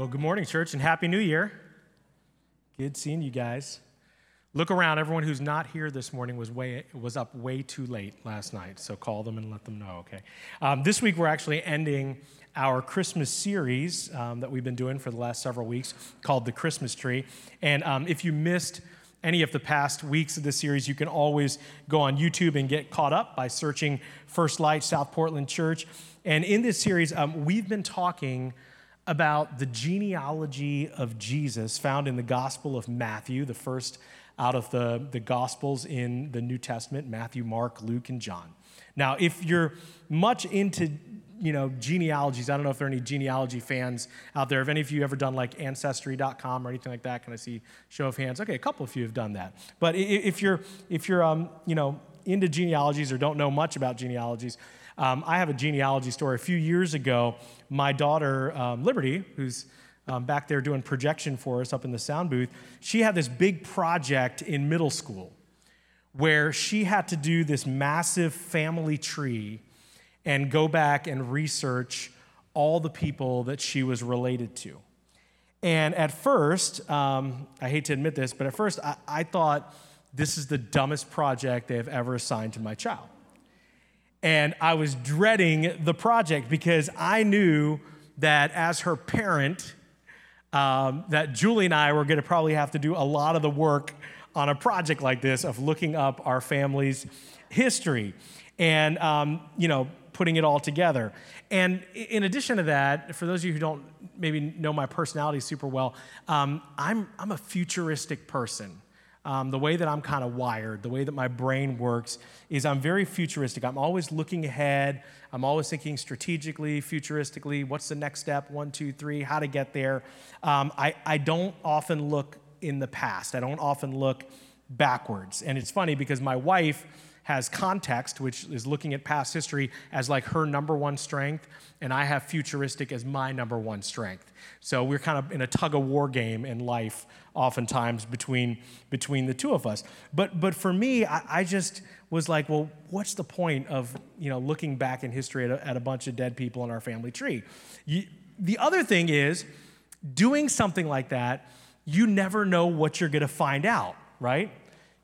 Well, good morning, church, and Happy New Year. Good seeing you guys. Look around. Everyone who's not here this morning was, way, was up way too late last night, so call them and let them know, okay? Um, this week, we're actually ending our Christmas series um, that we've been doing for the last several weeks called The Christmas Tree. And um, if you missed any of the past weeks of the series, you can always go on YouTube and get caught up by searching First Light South Portland Church. And in this series, um, we've been talking about the genealogy of Jesus found in the Gospel of Matthew, the first out of the, the Gospels in the New Testament Matthew, Mark, Luke, and John. Now, if you're much into you know genealogies, I don't know if there are any genealogy fans out there. Have any of you ever done like Ancestry.com or anything like that? Can I see show of hands? Okay, a couple of you have done that. But if you're if you're um, you know into genealogies or don't know much about genealogies, um, I have a genealogy story. A few years ago, my daughter, um, Liberty, who's um, back there doing projection for us up in the sound booth, she had this big project in middle school where she had to do this massive family tree and go back and research all the people that she was related to. And at first, um, I hate to admit this, but at first I, I thought this is the dumbest project they have ever assigned to my child. And I was dreading the project because I knew that as her parent, um, that Julie and I were going to probably have to do a lot of the work on a project like this of looking up our family's history and, um, you know, putting it all together. And in addition to that, for those of you who don't maybe know my personality super well, um, I'm, I'm a futuristic person. Um, the way that I'm kind of wired, the way that my brain works, is I'm very futuristic. I'm always looking ahead. I'm always thinking strategically, futuristically. What's the next step? One, two, three, how to get there. Um, I, I don't often look in the past, I don't often look backwards. And it's funny because my wife, has context, which is looking at past history as like her number one strength, and I have futuristic as my number one strength. So we're kind of in a tug of war game in life, oftentimes between between the two of us. But but for me, I, I just was like, well, what's the point of you know looking back in history at a, at a bunch of dead people in our family tree? You, the other thing is, doing something like that, you never know what you're going to find out, right?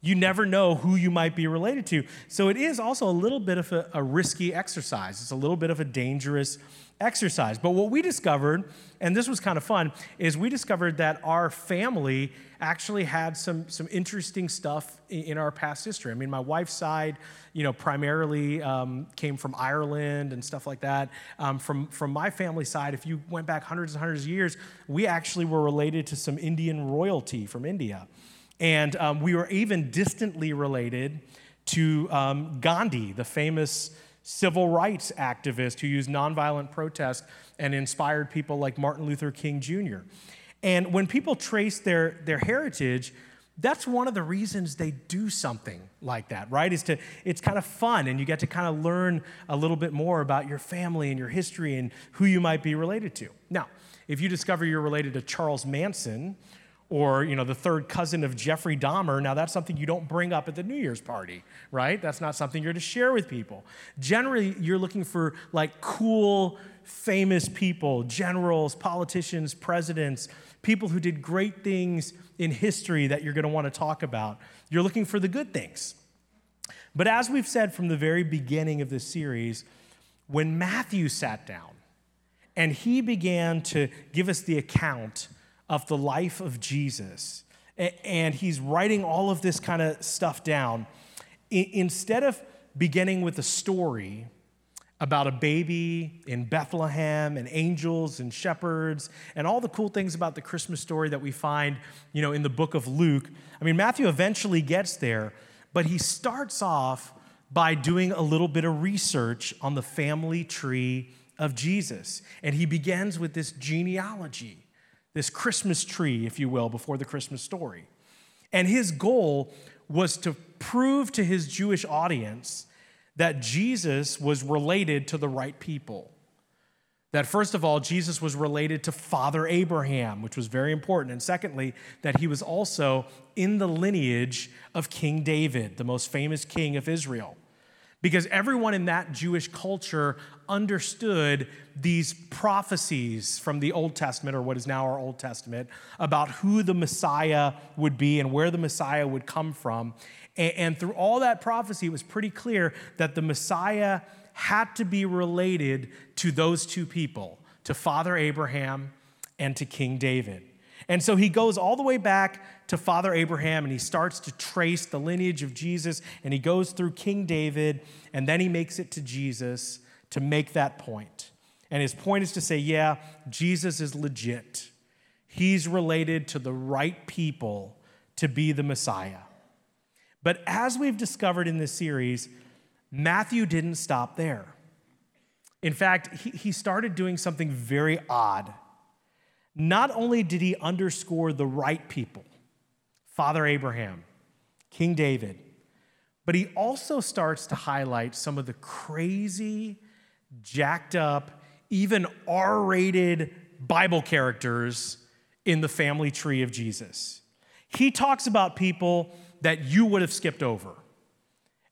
You never know who you might be related to. So it is also a little bit of a, a risky exercise. It's a little bit of a dangerous exercise. But what we discovered, and this was kind of fun, is we discovered that our family actually had some, some interesting stuff in, our past history. I mean, my wife's side, you know, primarily um, came from Ireland and stuff like that. Um, from, from my family side, if you went back hundreds and hundreds of years, we actually were related to some Indian royalty from India. And um, we were even distantly related to um, Gandhi, the famous civil rights activist who used nonviolent protest and inspired people like Martin Luther King Jr. And when people trace their, their heritage, that's one of the reasons they do something like that, right? Is to it's kind of fun and you get to kind of learn a little bit more about your family and your history and who you might be related to. Now, if you discover you're related to Charles Manson or you know the third cousin of Jeffrey Dahmer. Now that's something you don't bring up at the New Year's party, right? That's not something you're to share with people. Generally, you're looking for like cool, famous people, generals, politicians, presidents, people who did great things in history that you're going to want to talk about. You're looking for the good things. But as we've said from the very beginning of this series, when Matthew sat down and he began to give us the account of the life of Jesus. And he's writing all of this kind of stuff down. Instead of beginning with a story about a baby in Bethlehem and angels and shepherds and all the cool things about the Christmas story that we find, you know, in the book of Luke. I mean, Matthew eventually gets there, but he starts off by doing a little bit of research on the family tree of Jesus. And he begins with this genealogy this Christmas tree, if you will, before the Christmas story. And his goal was to prove to his Jewish audience that Jesus was related to the right people. That first of all, Jesus was related to Father Abraham, which was very important. And secondly, that he was also in the lineage of King David, the most famous king of Israel. Because everyone in that Jewish culture understood these prophecies from the Old Testament, or what is now our Old Testament, about who the Messiah would be and where the Messiah would come from. And, through all that prophecy, it was pretty clear that the Messiah had to be related to those two people, to Father Abraham and to King David. And so he goes all the way back to Father Abraham and he starts to trace the lineage of Jesus and he goes through King David and then he makes it to Jesus to make that point. And his point is to say, yeah, Jesus is legit. He's related to the right people to be the Messiah. But as we've discovered in this series, Matthew didn't stop there. In fact, he, he started doing something very odd not only did he underscore the right people, Father Abraham, King David, but he also starts to highlight some of the crazy, jacked up, even R rated Bible characters in the family tree of Jesus. He talks about people that you would have skipped over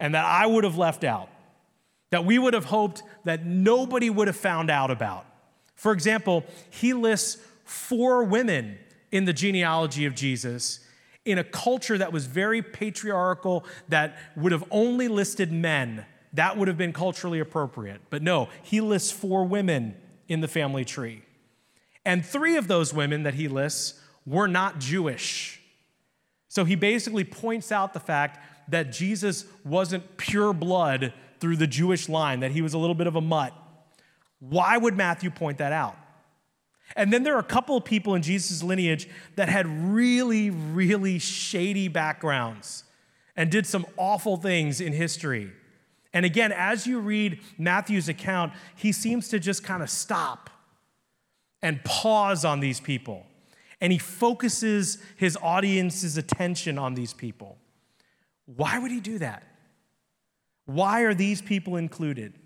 and that I would have left out, that we would have hoped that nobody would have found out about. For example, he lists four women in the genealogy of Jesus in a culture that was very patriarchal, that would have only listed men. That would have been culturally appropriate. But no, he lists four women in the family tree. And three of those women that he lists were not Jewish. So he basically points out the fact that Jesus wasn't pure blood through the Jewish line, that he was a little bit of a mutt. Why would Matthew point that out? And then there are a couple of people in Jesus' lineage that had really, really shady backgrounds and did some awful things in history. And again, as you read Matthew's account, he seems to just kind of stop and pause on these people. And he focuses his audience's attention on these people. Why would he do that? Why are these people included?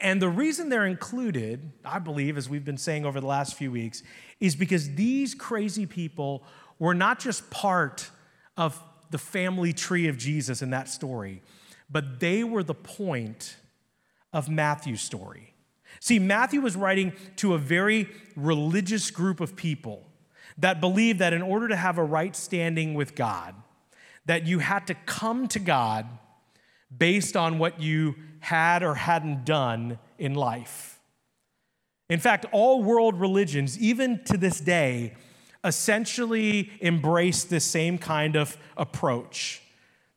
And the reason they're included, I believe, as we've been saying over the last few weeks, is because these crazy people were not just part of the family tree of Jesus in that story, but they were the point of Matthew's story. See, Matthew was writing to a very religious group of people that believed that in order to have a right standing with God, that you had to come to God based on what you had or hadn't done in life. In fact, all world religions, even to this day, essentially embrace this same kind of approach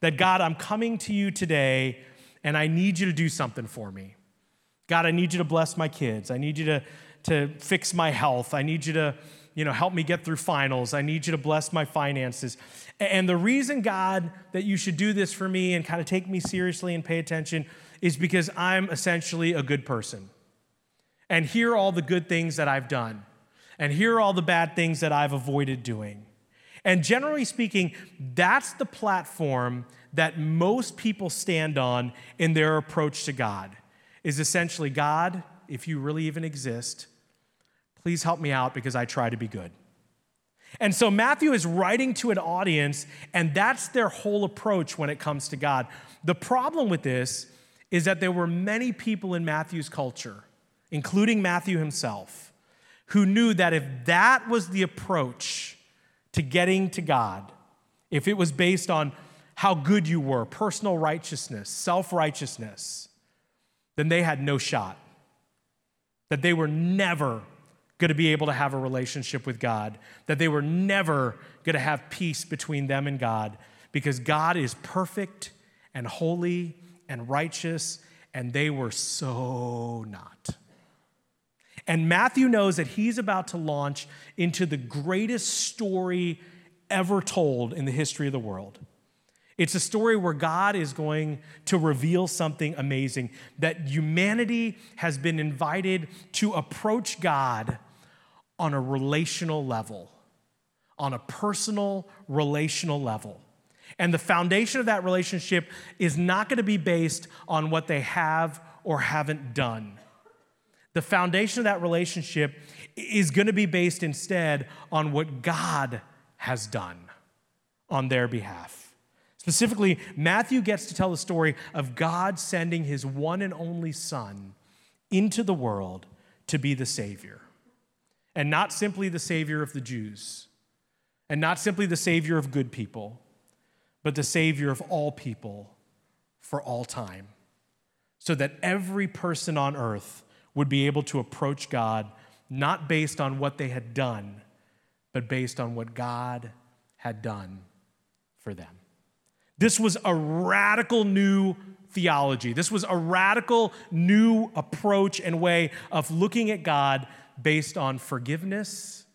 that God, I'm coming to you today and I need you to do something for me. God, I need you to bless my kids. I need you to, to fix my health. I need you to you know, help me get through finals. I need you to bless my finances. And the reason, God, that you should do this for me and kind of take me seriously and pay attention is because I'm essentially a good person. And here are all the good things that I've done. And here are all the bad things that I've avoided doing. And generally speaking, that's the platform that most people stand on in their approach to God. Is essentially, God, if you really even exist, Please help me out because I try to be good. And so Matthew is writing to an audience, and that's their whole approach when it comes to God. The problem with this is that there were many people in Matthew's culture, including Matthew himself, who knew that if that was the approach to getting to God, if it was based on how good you were, personal righteousness, self righteousness, then they had no shot. That they were never going to be able to have a relationship with God, that they were never going to have peace between them and God because God is perfect and holy and righteous, and they were so not. And Matthew knows that he's about to launch into the greatest story ever told in the history of the world. It's a story where God is going to reveal something amazing that humanity has been invited to approach God on a relational level, on a personal relational level. And the foundation of that relationship is not going to be based on what they have or haven't done. The foundation of that relationship is going to be based instead on what God has done on their behalf. Specifically, Matthew gets to tell the story of God sending his one and only Son into the world to be the Savior. And not simply the Savior of the Jews, and not simply the Savior of good people, but the Savior of all people for all time, so that every person on earth would be able to approach God not based on what they had done, but based on what God had done for them. This was a radical new theology. This was a radical new approach and way of looking at God based on forgiveness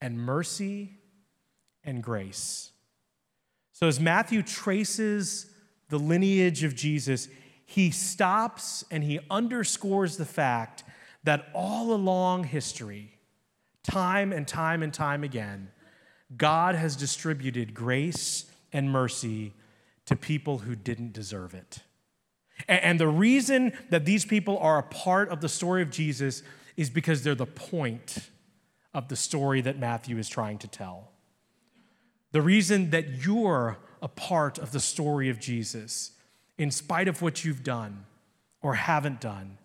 and mercy and grace. So, as Matthew traces the lineage of Jesus, he stops and he underscores the fact that all along history, time and time and time again, God has distributed grace and mercy to people who didn't deserve it. And the reason that these people are a part of the story of Jesus is because they're the point of the story that Matthew is trying to tell. The reason that you're a part of the story of Jesus, in spite of what you've done or haven't done,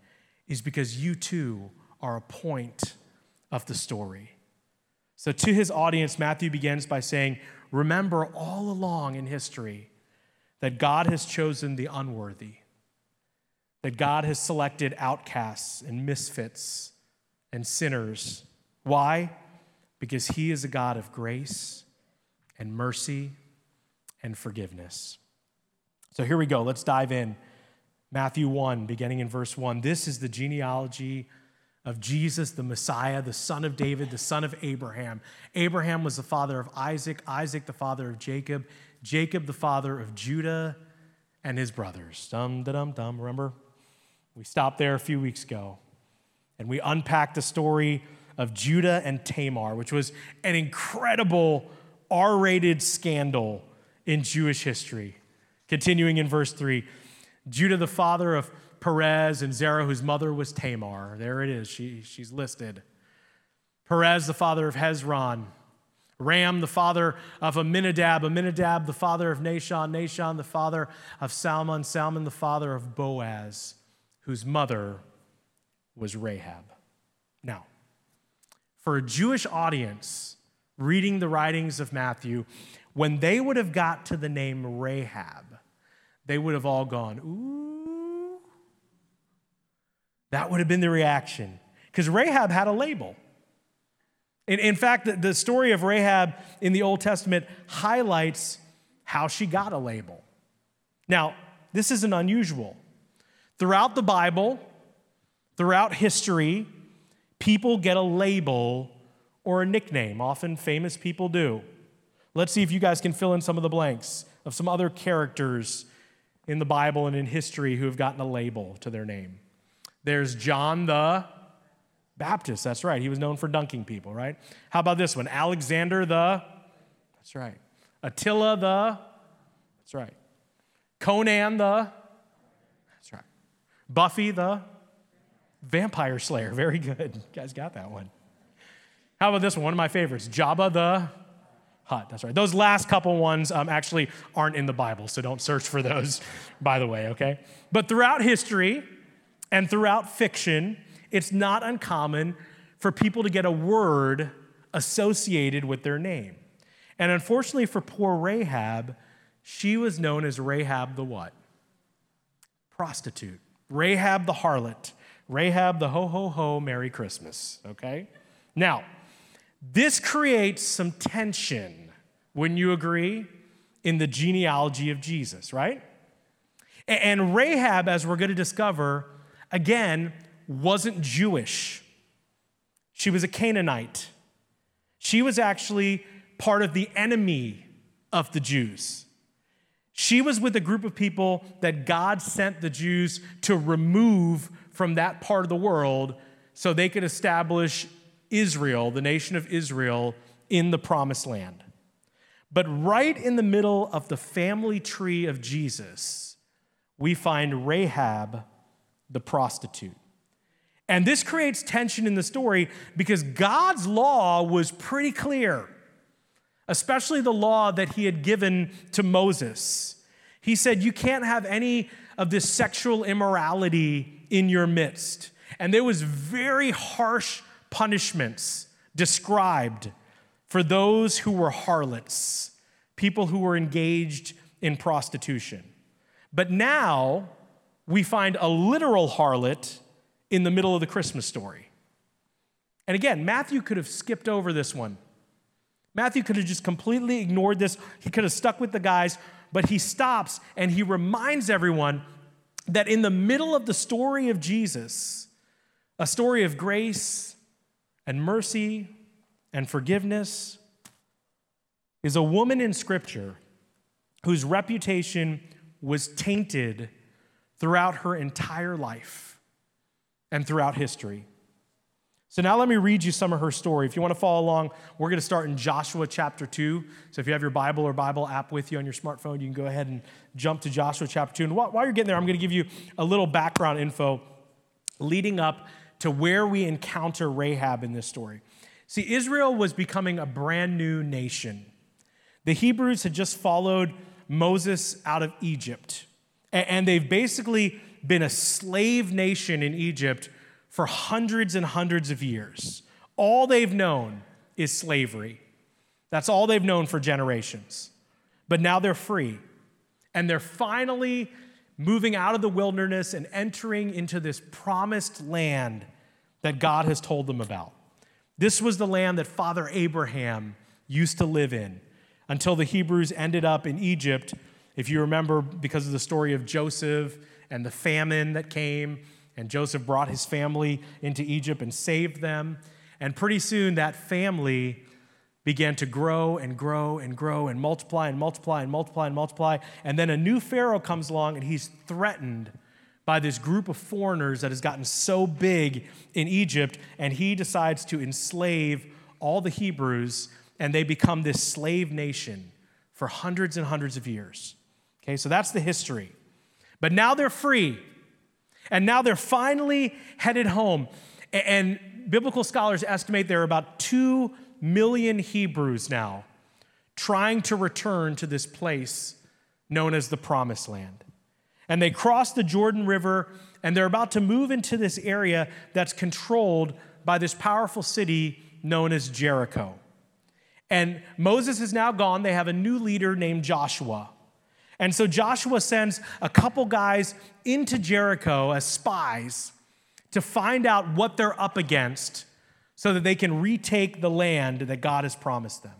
is because you too are a point of the story. So, to his audience, Matthew begins by saying, Remember all along in history, that God has chosen the unworthy, that God has selected outcasts and misfits and sinners. Why? Because He is a God of grace and mercy and forgiveness. So here we go. Let's dive in. Matthew 1, beginning in verse 1. This is the genealogy of Jesus, the Messiah, the son of David, the son of Abraham. Abraham was the father of Isaac, Isaac, the father of Jacob, Jacob, the father of Judah and his brothers. Dum, dum, dum. Remember? We stopped there a few weeks ago and we unpacked the story of Judah and Tamar, which was an incredible R rated scandal in Jewish history. Continuing in verse 3 Judah, the father of Perez and Zerah, whose mother was Tamar. There it is, she, she's listed. Perez, the father of Hezron. Ram, the father of Amminadab. Amminadab, the father of Nahshon, Nahshon, the father of Salmon, Salmon, the father of Boaz, whose mother was Rahab. Now, for a Jewish audience reading the writings of Matthew, when they would have got to the name Rahab, they would have all gone, ooh. That would have been the reaction. Because Rahab had a label. In, in fact, the, the story of Rahab in the Old Testament highlights how she got a label. Now, this isn't unusual. Throughout the Bible, throughout history, people get a label or a nickname. Often famous people do. Let's see if you guys can fill in some of the blanks of some other characters in the Bible and in history who have gotten a label to their name. There's John the Baptist, that's right. He was known for dunking people, right? How about this one? Alexander the, that's right. Attila the, that's right. Conan the, that's right. Buffy the vampire slayer, very good. You guys got that one. How about this one? One of my favorites, Jabba the Hutt. That's right. Those last couple ones um, actually aren't in the Bible, so don't search for those, by the way, okay? But throughout history and throughout fiction, it's not uncommon for people to get a word associated with their name. And unfortunately for poor Rahab, she was known as Rahab the what? Prostitute. Rahab the harlot. Rahab the ho ho ho, Merry Christmas, okay? Now, this creates some tension, wouldn't you agree, in the genealogy of Jesus, right? And Rahab, as we're going to discover, again, wasn't Jewish. She was a Canaanite. She was actually part of the enemy of the Jews. She was with a group of people that God sent the Jews to remove from that part of the world so they could establish Israel, the nation of Israel, in the promised land. But right in the middle of the family tree of Jesus, we find Rahab the prostitute. And this creates tension in the story because God's law was pretty clear. especially the law that he had given to Moses. He said, You can't have any of this sexual immorality in your midst. And there was very harsh punishments described for those who were harlots, people who were engaged in prostitution. But now we find a literal harlot in the middle of the Christmas story. And again, Matthew could have skipped over this one. Matthew could have just completely ignored this. He could have stuck with the guys, but he stops and he reminds everyone that in the middle of the story of Jesus, a story of grace and mercy and forgiveness, is a woman in Scripture whose reputation was tainted throughout her entire life and throughout history. So now let me read you some of her story. If you want to follow along, we're going to start in Joshua chapter 2. So if you have your Bible or Bible app with you on your smartphone, you can go ahead and jump to Joshua chapter 2. And while you're getting there, I'm going to give you a little background info leading up to where we encounter Rahab in this story. See, Israel was becoming a brand new nation. The Hebrews had just followed Moses out of Egypt, and they've basically been a slave nation in Egypt for hundreds and hundreds of years. All they've known is slavery. That's all they've known for generations. But now they're free. And they're finally moving out of the wilderness and entering into this promised land that God has told them about. This was the land that Father Abraham used to live in until the Hebrews ended up in Egypt. If you remember, because of the story of Joseph and the famine that came, and Joseph brought his family into Egypt and saved them. And pretty soon that family began to grow and grow and grow and multiply and multiply and multiply and multiply. And then a new Pharaoh comes along and he's threatened by this group of foreigners that has gotten so big in Egypt. And he decides to enslave all the Hebrews and they become this slave nation for hundreds and hundreds of years. Okay, so that's the history. But now they're free. And now they're finally headed home. And biblical scholars estimate there are about 2 million Hebrews now trying to return to this place known as the Promised Land. And they cross the Jordan River and they're about to move into this area that's controlled by this powerful city known as Jericho. And Moses is now gone. They have a new leader named Joshua. And so Joshua sends a couple guys into Jericho as spies to find out what they're up against so that they can retake the land that God has promised them.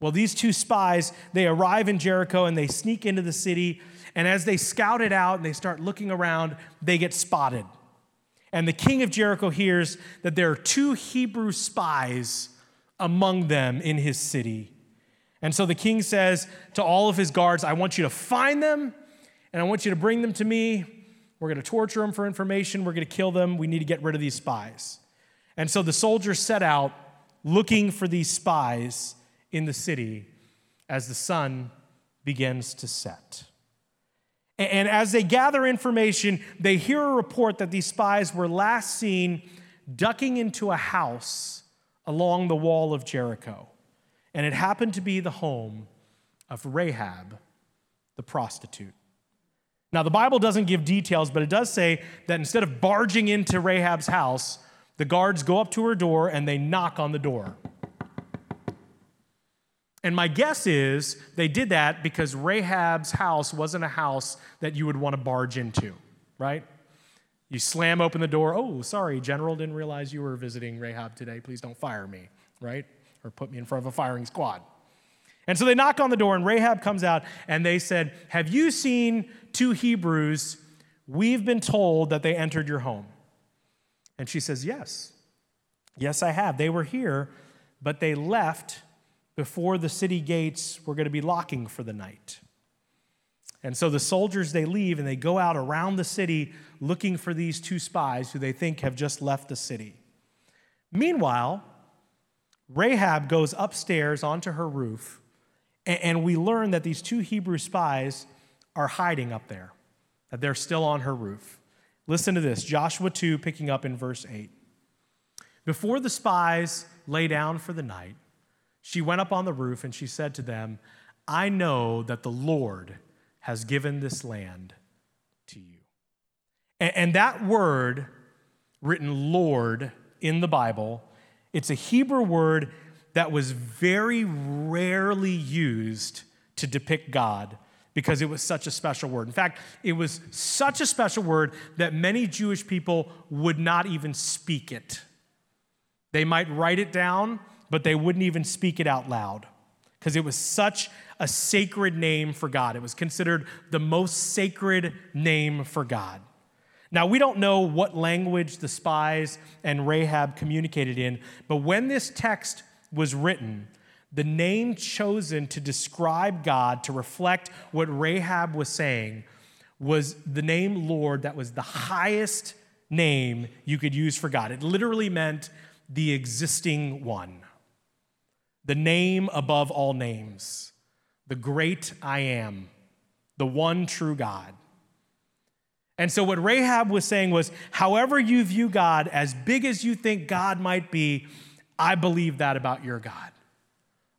Well, these two spies, they arrive in Jericho and they sneak into the city. And as they scout it out and they start looking around, they get spotted. And the king of Jericho hears that there are two Hebrew spies among them in his city. And so the king says to all of his guards, I want you to find them and I want you to bring them to me. We're going to torture them for information. We're going to kill them. We need to get rid of these spies. And so the soldiers set out looking for these spies in the city as the sun begins to set. And as they gather information, they hear a report that these spies were last seen ducking into a house along the wall of Jericho and it happened to be the home of Rahab, the prostitute. Now, the Bible doesn't give details, but it does say that instead of barging into Rahab's house, the guards go up to her door and they knock on the door. And my guess is they did that because Rahab's house wasn't a house that you would want to barge into, right? You slam open the door. Oh, sorry, General, didn't realize you were visiting Rahab today. Please don't fire me, right? or put me in front of a firing squad. And so they knock on the door, and Rahab comes out, and they said, Have you seen two Hebrews? We've been told that they entered your home. And she says, Yes. Yes, I have. They were here, but they left before the city gates were going to be locking for the night. And so the soldiers, they leave and they go out around the city looking for these two spies who they think have just left the city. Meanwhile, Rahab goes upstairs onto her roof, and we learn that these two Hebrew spies are hiding up there, that they're still on her roof. Listen to this Joshua 2, picking up in verse 8. Before the spies lay down for the night, she went up on the roof and she said to them, I know that the Lord has given this land to you. And, and that word, written Lord in the Bible, it's a Hebrew word that was very rarely used to depict God because it was such a special word. In fact, it was such a special word that many Jewish people would not even speak it. They might write it down, but they wouldn't even speak it out loud because it was such a sacred name for God. It was considered the most sacred name for God. Now, we don't know what language the spies and Rahab communicated in, but when this text was written, the name chosen to describe God, to reflect what Rahab was saying, was the name Lord that was the highest name you could use for God. It literally meant the existing one, the name above all names, the great I am, the one true God. And so, what Rahab was saying was, however you view God, as big as you think God might be, I believe that about your God.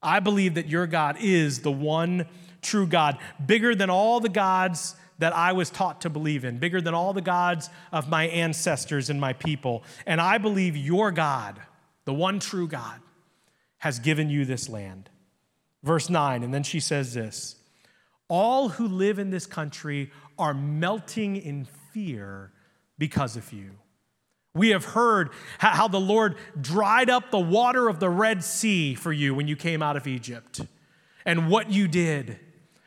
I believe that your God is the one true God, bigger than all the gods that I was taught to believe in, bigger than all the gods of my ancestors and my people. And I believe your God, the one true God, has given you this land. Verse 9, and then she says this All who live in this country are melting in fear because of you. We have heard how the Lord dried up the water of the Red Sea for you when you came out of Egypt and what you did.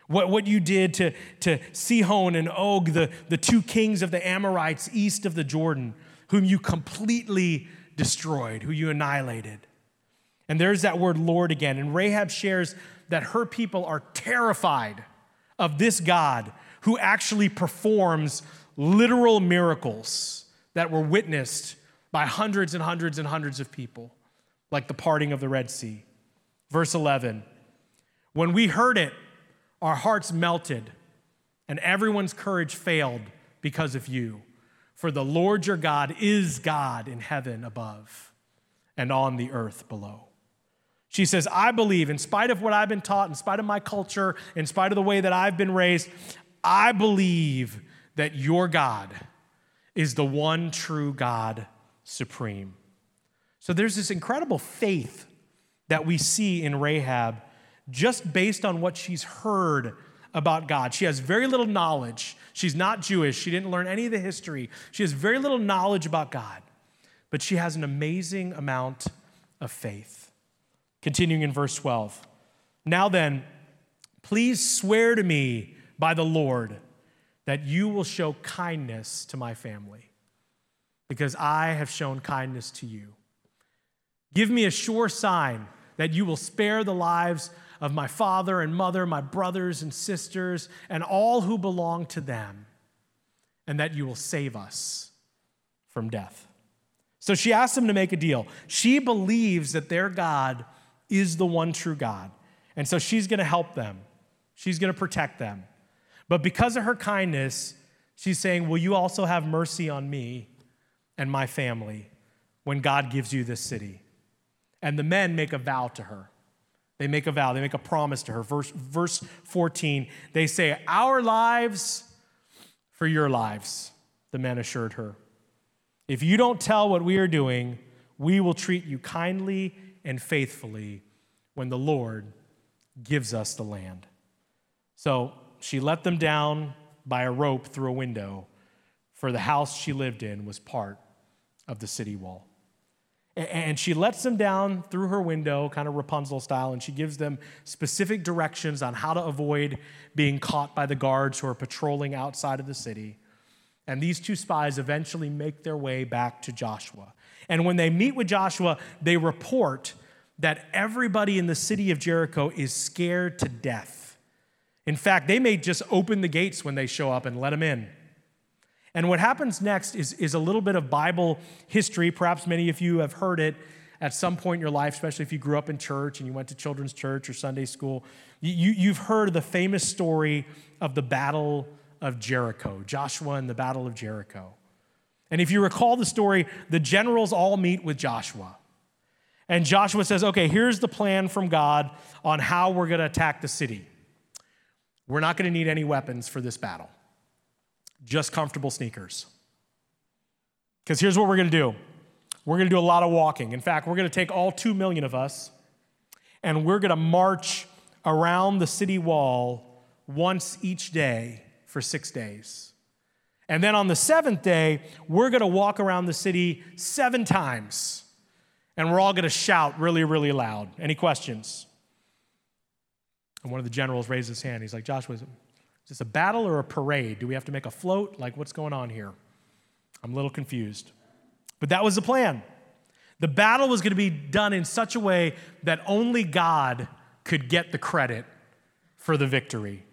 What, what you did to, to Sihon and Og, the, the two kings of the Amorites east of the Jordan, whom you completely destroyed, who you annihilated. And there's that word Lord again. And Rahab shares that her people are terrified of this God who actually performs literal miracles that were witnessed by hundreds and hundreds and hundreds of people, like the parting of the Red Sea. Verse 11 When we heard it, our hearts melted, and everyone's courage failed because of you. For the Lord your God is God in heaven above and on the earth below. She says, I believe, in spite of what I've been taught, in spite of my culture, in spite of the way that I've been raised, I believe that your God is the one true God supreme. So there's this incredible faith that we see in Rahab just based on what she's heard about God. She has very little knowledge. She's not Jewish. She didn't learn any of the history. She has very little knowledge about God, but she has an amazing amount of faith. Continuing in verse 12. Now then, please swear to me by the Lord that you will show kindness to my family because I have shown kindness to you. Give me a sure sign that you will spare the lives of my father and mother, my brothers and sisters, and all who belong to them, and that you will save us from death. So she asked them to make a deal. She believes that their God is the one true God. And so she's going to help them, she's going to protect them. But because of her kindness, she's saying, Will you also have mercy on me and my family when God gives you this city? And the men make a vow to her. They make a vow, they make a promise to her. Verse, verse 14, they say, Our lives for your lives, the men assured her. If you don't tell what we are doing, we will treat you kindly and faithfully when the Lord gives us the land. So she let them down by a rope through a window, for the house she lived in was part of the city wall. And she lets them down through her window, kind of Rapunzel style, and she gives them specific directions on how to avoid being caught by the guards who are patrolling outside of the city. And these two spies eventually make their way back to Joshua. And when they meet with Joshua, they report that everybody in the city of Jericho is scared to death in fact, they may just open the gates when they show up and let them in. And what happens next is, is a little bit of Bible history. Perhaps many of you have heard it at some point in your life, especially if you grew up in church and you went to children's church or Sunday school. You, you've heard the famous story of the Battle of Jericho, Joshua and the Battle of Jericho. And if you recall the story, the generals all meet with Joshua. And Joshua says, okay, here's the plan from God on how we're going to attack the city. We're not going to need any weapons for this battle, just comfortable sneakers. Because here's what we're going to do we're going to do a lot of walking. In fact, we're going to take all two million of us and we're going to march around the city wall once each day for six days. And then on the seventh day, we're going to walk around the city seven times. And we're all going to shout really, really loud. Any questions? And one of the generals raised his hand. He's like, Joshua, is this a battle or a parade? Do we have to make a float? Like, what's going on here? I'm a little confused. But that was the plan. The battle was going to be done in such a way that only God could get the credit for the victory.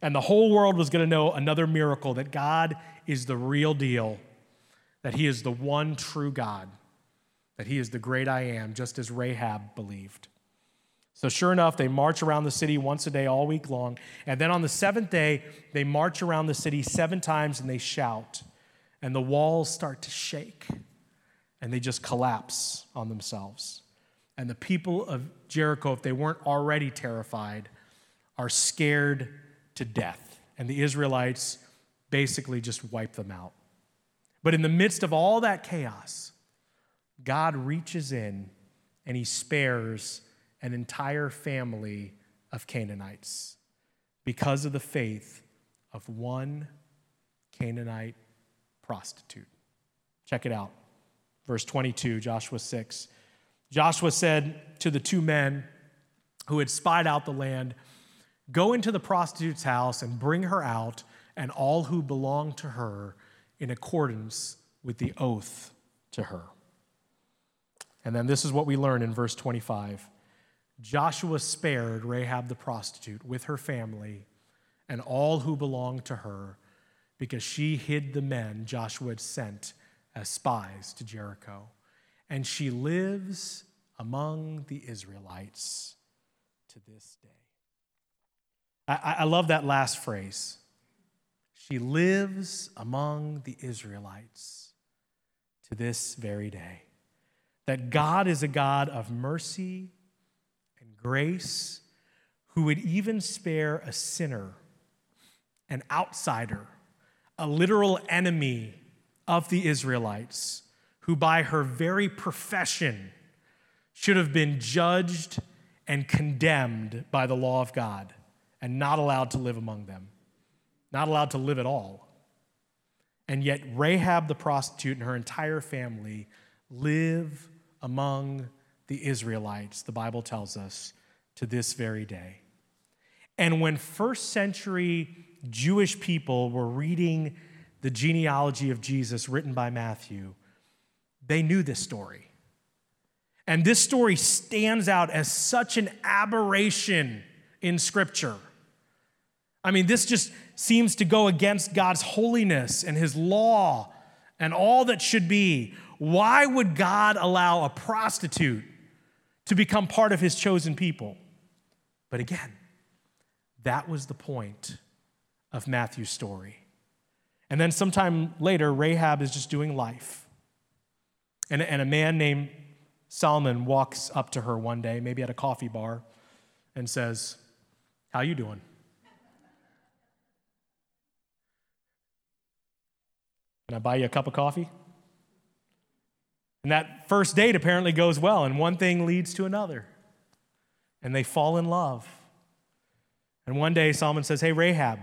And the whole world was going to know another miracle that God is the real deal, that He is the one true God, that He is the great I am, just as Rahab believed. So, sure enough, they march around the city once a day all week long. And then on the seventh day, they march around the city seven times and they shout. And the walls start to shake and they just collapse on themselves. And the people of Jericho, if they weren't already terrified, are scared to death. And the Israelites basically just wipe them out. But in the midst of all that chaos, God reaches in and he spares an entire family of Canaanites because of the faith of one Canaanite prostitute. Check it out. Verse 22, Joshua 6. Joshua said to the two men who had spied out the land, Go into the prostitute's house and bring her out and all who belong to her in accordance with the oath to her. And then this is what we learn in verse 25 Joshua spared Rahab the prostitute with her family and all who belonged to her because she hid the men Joshua had sent as spies to Jericho. And she lives among the Israelites to this day. I, I love that last phrase. She lives among the Israelites to this very day. That God is a God of mercy grace who would even spare a sinner, an outsider, a literal enemy of the Israelites, who by her very profession should have been judged and condemned by the law of God and not allowed to live among them, not allowed to live at all. And yet, Rahab the prostitute and her entire family live among the Israelites, the Bible tells us, to this very day. And when first century Jewish people were reading the genealogy of Jesus written by Matthew, they knew this story. And this story stands out as such an aberration in Scripture. I mean, this just seems to go against God's holiness and His law and all that should be. Why would God allow a prostitute to become part of His chosen people? But again, that was the point of Matthew's story. And then sometime later, Rahab is just doing life. And, and a man named Solomon walks up to her one day, maybe at a coffee bar, and says, How you doing? Can I buy you a cup of coffee? And that first date apparently goes well, and one thing leads to another. And they fall in love. And one day, Solomon says, Hey, Rahab,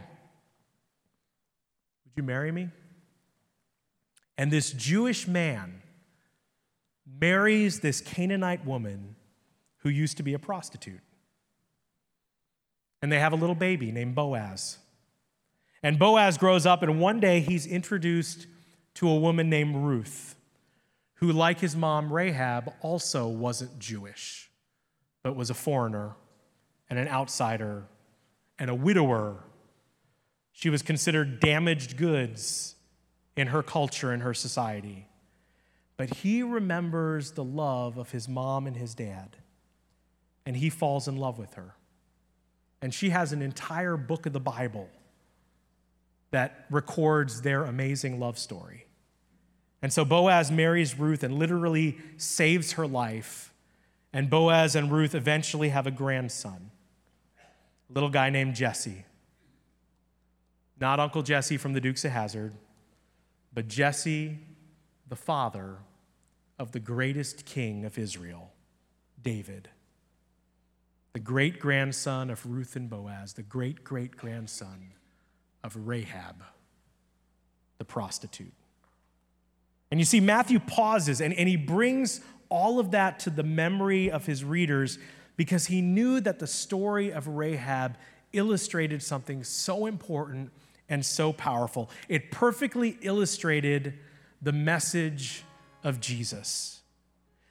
would you marry me? And this Jewish man marries this Canaanite woman who used to be a prostitute. And they have a little baby named Boaz. And Boaz grows up, and one day he's introduced to a woman named Ruth, who, like his mom Rahab, also wasn't Jewish, but was a foreigner and an outsider and a widower she was considered damaged goods in her culture and her society. But he remembers the love of his mom and his dad, and he falls in love with her. And she has an entire book of the Bible that records their amazing love story. And so Boaz marries Ruth and literally saves her life And Boaz and Ruth eventually have a grandson, a little guy named Jesse. Not Uncle Jesse from the Dukes of Hazzard, but Jesse, the father of the greatest king of Israel, David, the great grandson of Ruth and Boaz, the great great grandson of Rahab, the prostitute. And you see, Matthew pauses and, and he brings all of that to the memory of his readers because he knew that the story of Rahab illustrated something so important and so powerful. It perfectly illustrated the message of Jesus.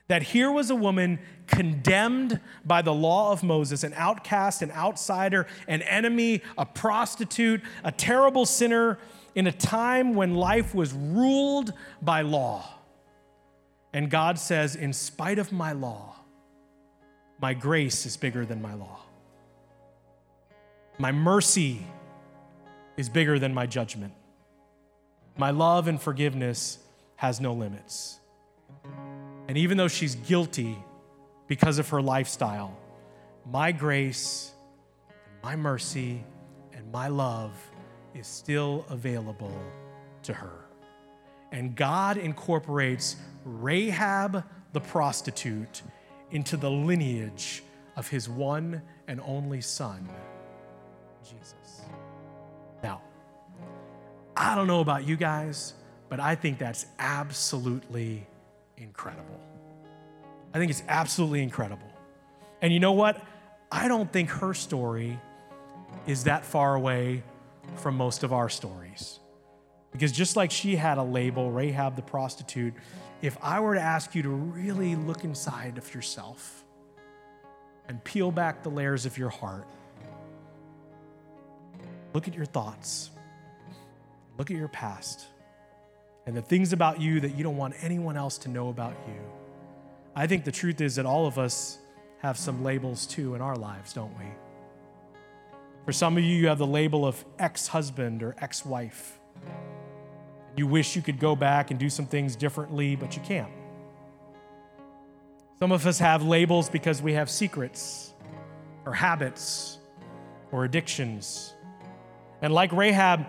That here was a woman condemned by the law of Moses, an outcast, an outsider, an enemy, a prostitute, a terrible sinner in a time when life was ruled by law. And God says, in spite of my law, my grace is bigger than my law. My mercy is bigger than my judgment. My love and forgiveness has no limits. And even though she's guilty because of her lifestyle, my grace, my mercy, and my love is still available to her. And God incorporates Rahab the prostitute into the lineage of his one and only son, Jesus. Now, I don't know about you guys, but I think that's absolutely incredible. I think it's absolutely incredible. And you know what? I don't think her story is that far away from most of our stories. Because just like she had a label, Rahab the prostitute, if I were to ask you to really look inside of yourself and peel back the layers of your heart, look at your thoughts, look at your past, and the things about you that you don't want anyone else to know about you. I think the truth is that all of us have some labels too in our lives, don't we? For some of you, you have the label of ex husband or ex wife. You wish you could go back and do some things differently, but you can't. Some of us have labels because we have secrets or habits or addictions. And like Rahab,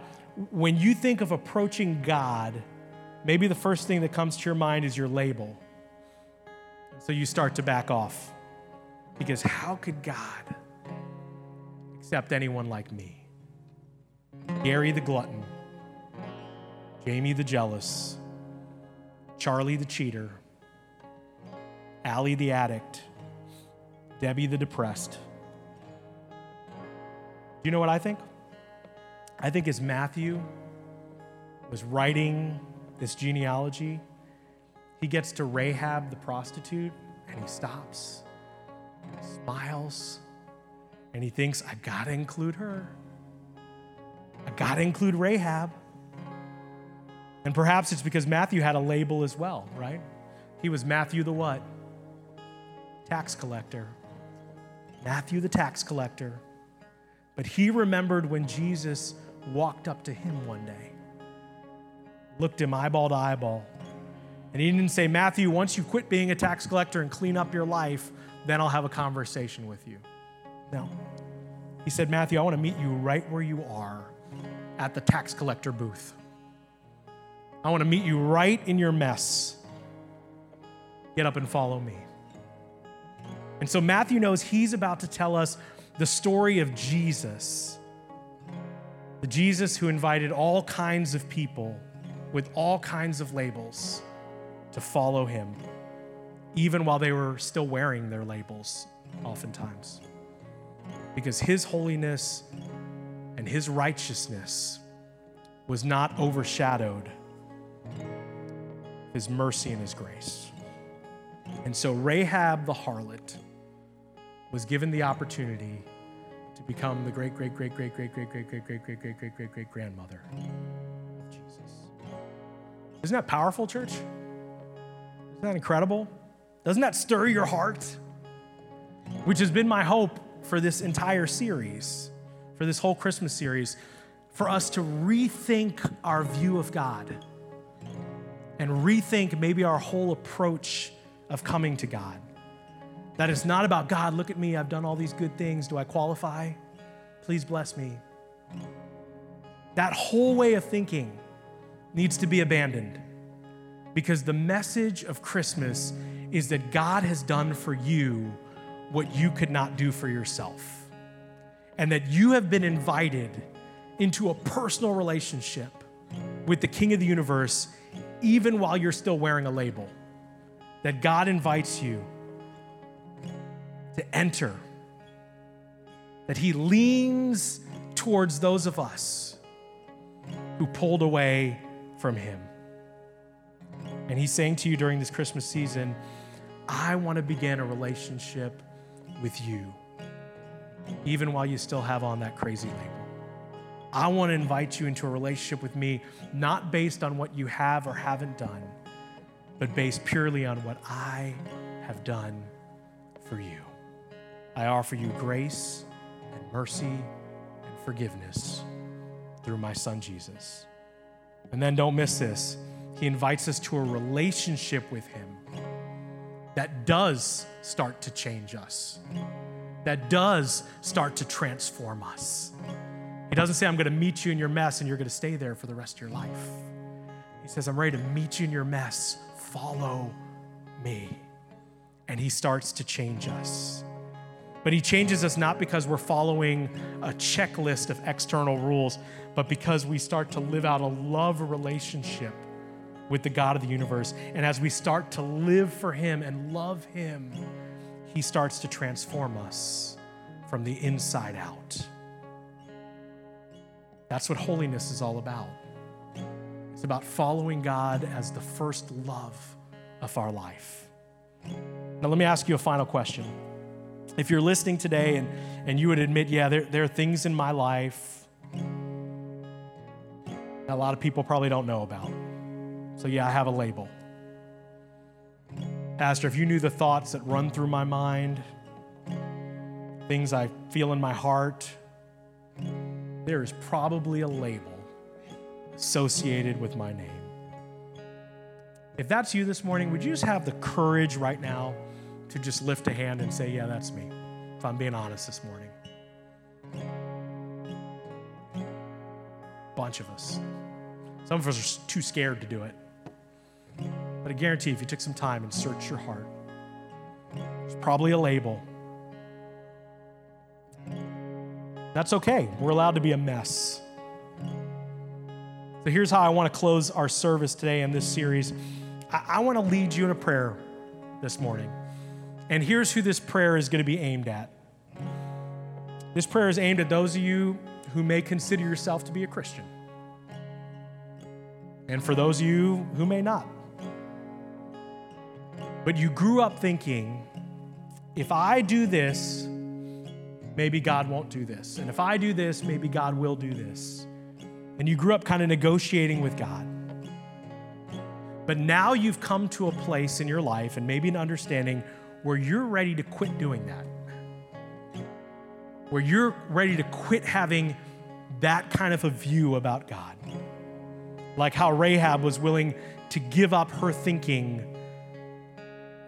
when you think of approaching God, maybe the first thing that comes to your mind is your label. So you start to back off because how could God accept anyone like me? Gary the glutton Jamie the jealous, Charlie the cheater, Allie the addict, Debbie the depressed. Do you know what I think? I think as Matthew was writing this genealogy, he gets to Rahab the prostitute and he stops, smiles, and he thinks, I gotta include her. I gotta include Rahab. And perhaps it's because Matthew had a label as well, right? He was Matthew the what? Tax collector. Matthew the tax collector. But he remembered when Jesus walked up to him one day, looked him eyeball to eyeball. And he didn't say, Matthew, once you quit being a tax collector and clean up your life, then I'll have a conversation with you. No. He said, Matthew, I want to meet you right where you are at the tax collector booth. I want to meet you right in your mess. Get up and follow me. And so Matthew knows he's about to tell us the story of Jesus. The Jesus who invited all kinds of people with all kinds of labels to follow him, even while they were still wearing their labels, oftentimes. Because his holiness and his righteousness was not overshadowed his mercy and his grace. And so Rahab the harlot was given the opportunity to become the great, great, great, great, great, great, great, great, great, great, great, great, great, great grandmother of Jesus. Isn't that powerful, church? Isn't that incredible? Doesn't that stir your heart? Which has been my hope for this entire series, for this whole Christmas series, for us to rethink our view of God and rethink maybe our whole approach of coming to God. That it's not about, God, look at me, I've done all these good things. Do I qualify? Please bless me. That whole way of thinking needs to be abandoned because the message of Christmas is that God has done for you what you could not do for yourself, and that you have been invited into a personal relationship with the King of the universe, even while you're still wearing a label. That God invites you to enter, that He leans towards those of us who pulled away from Him. And He's saying to you during this Christmas season, I want to begin a relationship with you, even while you still have on that crazy label. I want to invite you into a relationship with me, not based on what you have or haven't done, but based purely on what I have done for you. I offer you grace and mercy and forgiveness through my son Jesus. And then don't miss this. He invites us to a relationship with him that does start to change us, that does start to transform us. He doesn't say, I'm going to meet you in your mess and you're going to stay there for the rest of your life. He says, I'm ready to meet you in your mess. Follow me. And he starts to change us. But he changes us not because we're following a checklist of external rules, but because we start to live out a love relationship with the God of the universe. And as we start to live for him and love him, he starts to transform us from the inside out. That's what holiness is all about. It's about following God as the first love of our life. Now, let me ask you a final question. If you're listening today and, and you would admit, yeah, there, there are things in my life that a lot of people probably don't know about. So, yeah, I have a label. Pastor, if you knew the thoughts that run through my mind, things I feel in my heart, there is probably a label associated with my name. If that's you this morning, would you just have the courage right now to just lift a hand and say, Yeah, that's me, if I'm being honest this morning? Bunch of us. Some of us are too scared to do it. But I guarantee if you took some time and searched your heart, there's probably a label That's okay. We're allowed to be a mess. So here's how I want to close our service today in this series. I, I want to lead you in a prayer this morning. And here's who this prayer is going to be aimed at. This prayer is aimed at those of you who may consider yourself to be a Christian. And for those of you who may not. But you grew up thinking, if I do this, maybe God won't do this. And if I do this, maybe God will do this. And you grew up kind of negotiating with God. But now you've come to a place in your life and maybe an understanding where you're ready to quit doing that. Where you're ready to quit having that kind of a view about God. Like how Rahab was willing to give up her thinking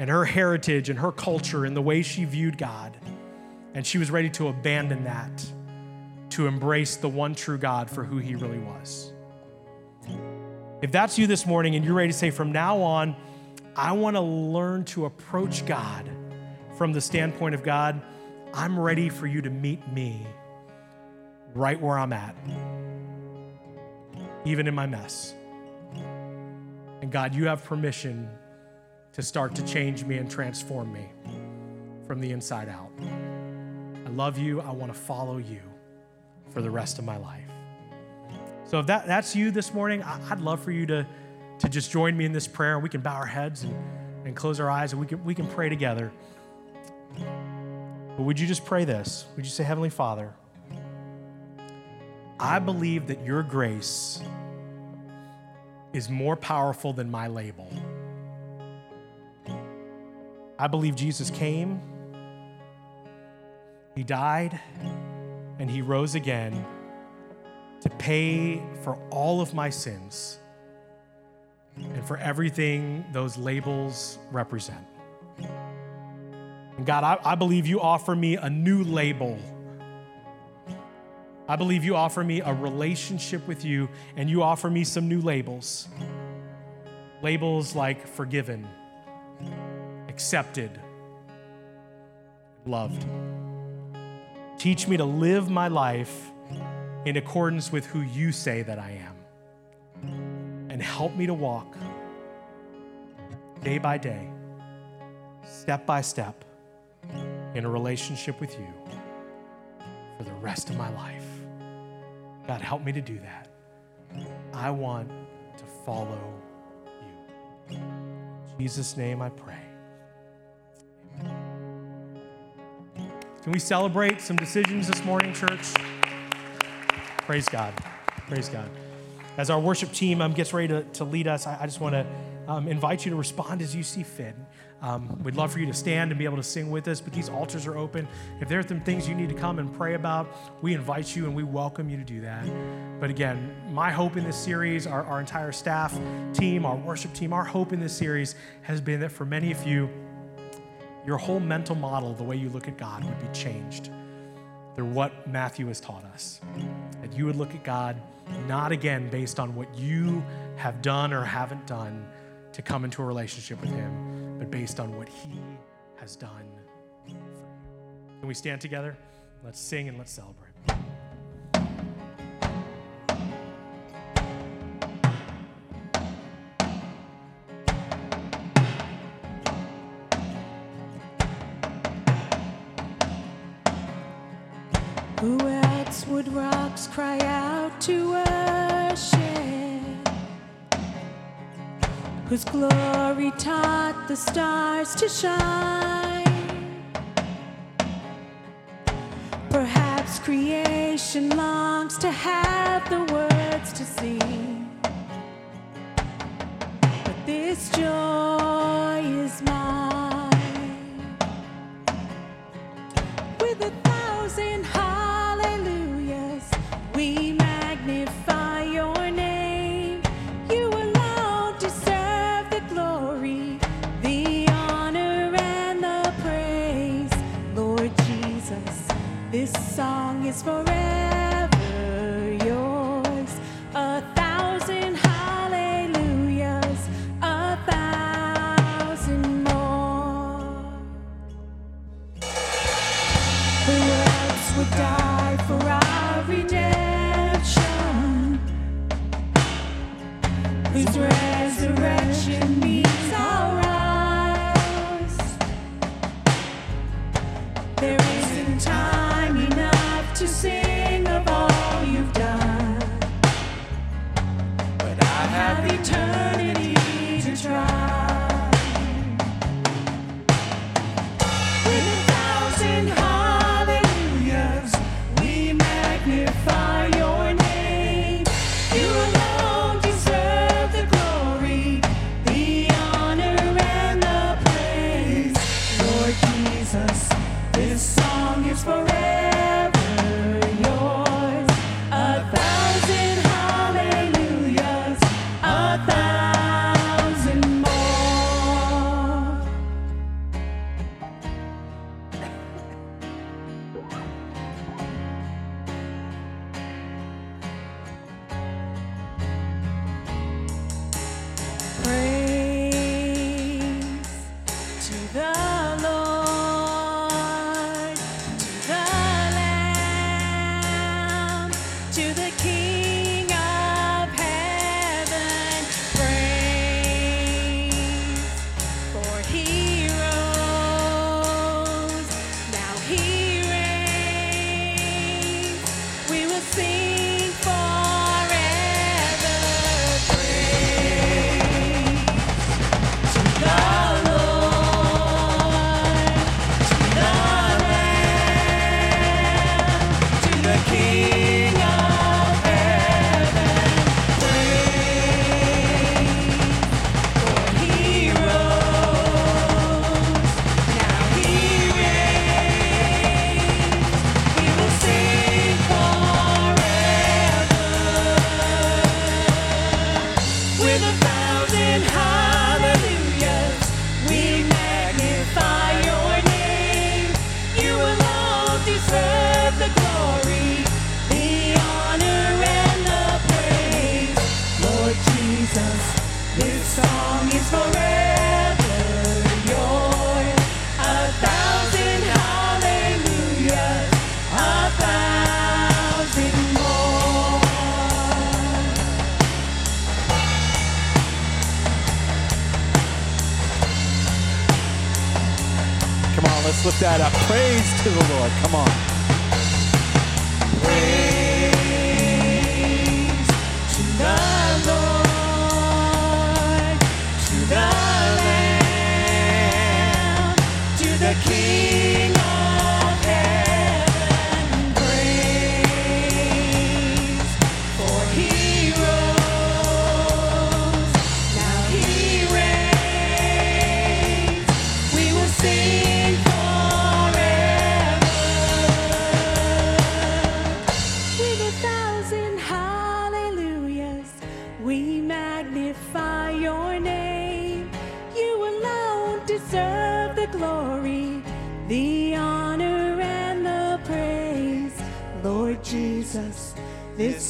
and her heritage and her culture and the way she viewed God and she was ready to abandon that to embrace the one true God for who he really was. If that's you this morning and you're ready to say, from now on, I want to learn to approach God from the standpoint of God, I'm ready for you to meet me right where I'm at, even in my mess. And God, you have permission to start to change me and transform me from the inside out I love you. I want to follow you for the rest of my life. So if that, that's you this morning, I'd love for you to, to just join me in this prayer. We can bow our heads and, and close our eyes and we can, we can pray together. But would you just pray this? Would you say, Heavenly Father, I believe that your grace is more powerful than my label. I believe Jesus came he died and he rose again to pay for all of my sins and for everything those labels represent. And God, I, I believe you offer me a new label. I believe you offer me a relationship with you, and you offer me some new labels. Labels like forgiven, accepted, loved. Teach me to live my life in accordance with who you say that I am. And help me to walk day by day, step by step, in a relationship with you for the rest of my life. God, help me to do that. I want to follow you. In Jesus' name I pray. Can we celebrate some decisions this morning, church? Praise God. Praise God. As our worship team um, gets ready to, to lead us, I, I just want to um, invite you to respond as you see fit. Um, we'd love for you to stand and be able to sing with us, but these altars are open. If there are some things you need to come and pray about, we invite you and we welcome you to do that. But again, my hope in this series, our, our entire staff team, our worship team, our hope in this series has been that for many of you, your whole mental model, the way you look at God, would be changed through what Matthew has taught us. That you would look at God not again based on what you have done or haven't done to come into a relationship with Him, but based on what He has done for you. Can we stand together? Let's sing and let's celebrate. Who else would rocks cry out to worship? Whose glory taught the stars to shine? Perhaps creation longs to have the words to sing. But this joy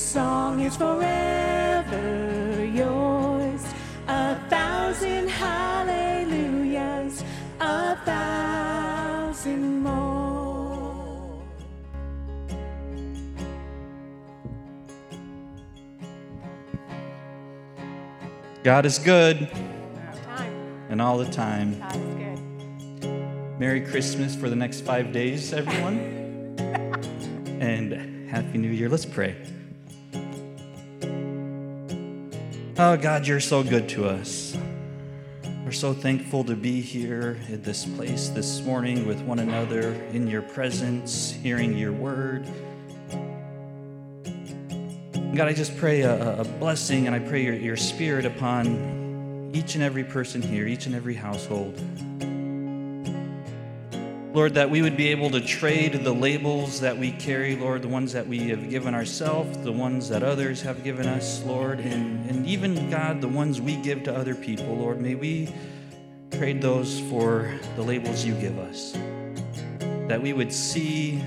song is forever yours. A thousand hallelujahs, a thousand more. God is good and all the time. God is good. Merry Christmas for the next five days, everyone. and Happy New Year. Let's pray. Oh, God, you're so good to us. We're so thankful to be here at this place this morning with one another in your presence, hearing your word. God, I just pray a, a blessing and I pray your, your spirit upon each and every person here, each and every household. Lord, that we would be able to trade the labels that we carry, Lord, the ones that we have given ourselves, the ones that others have given us, Lord, and, and even, God, the ones we give to other people, Lord. May we trade those for the labels you give us. That we would see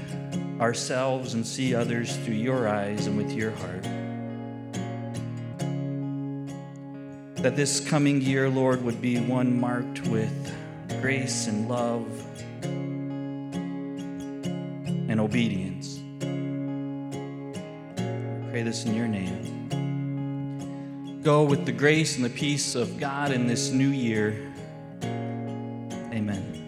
ourselves and see others through your eyes and with your heart. That this coming year, Lord, would be one marked with grace and love and obedience. I pray this in your name. Go with the grace and the peace of God in this new year. Amen.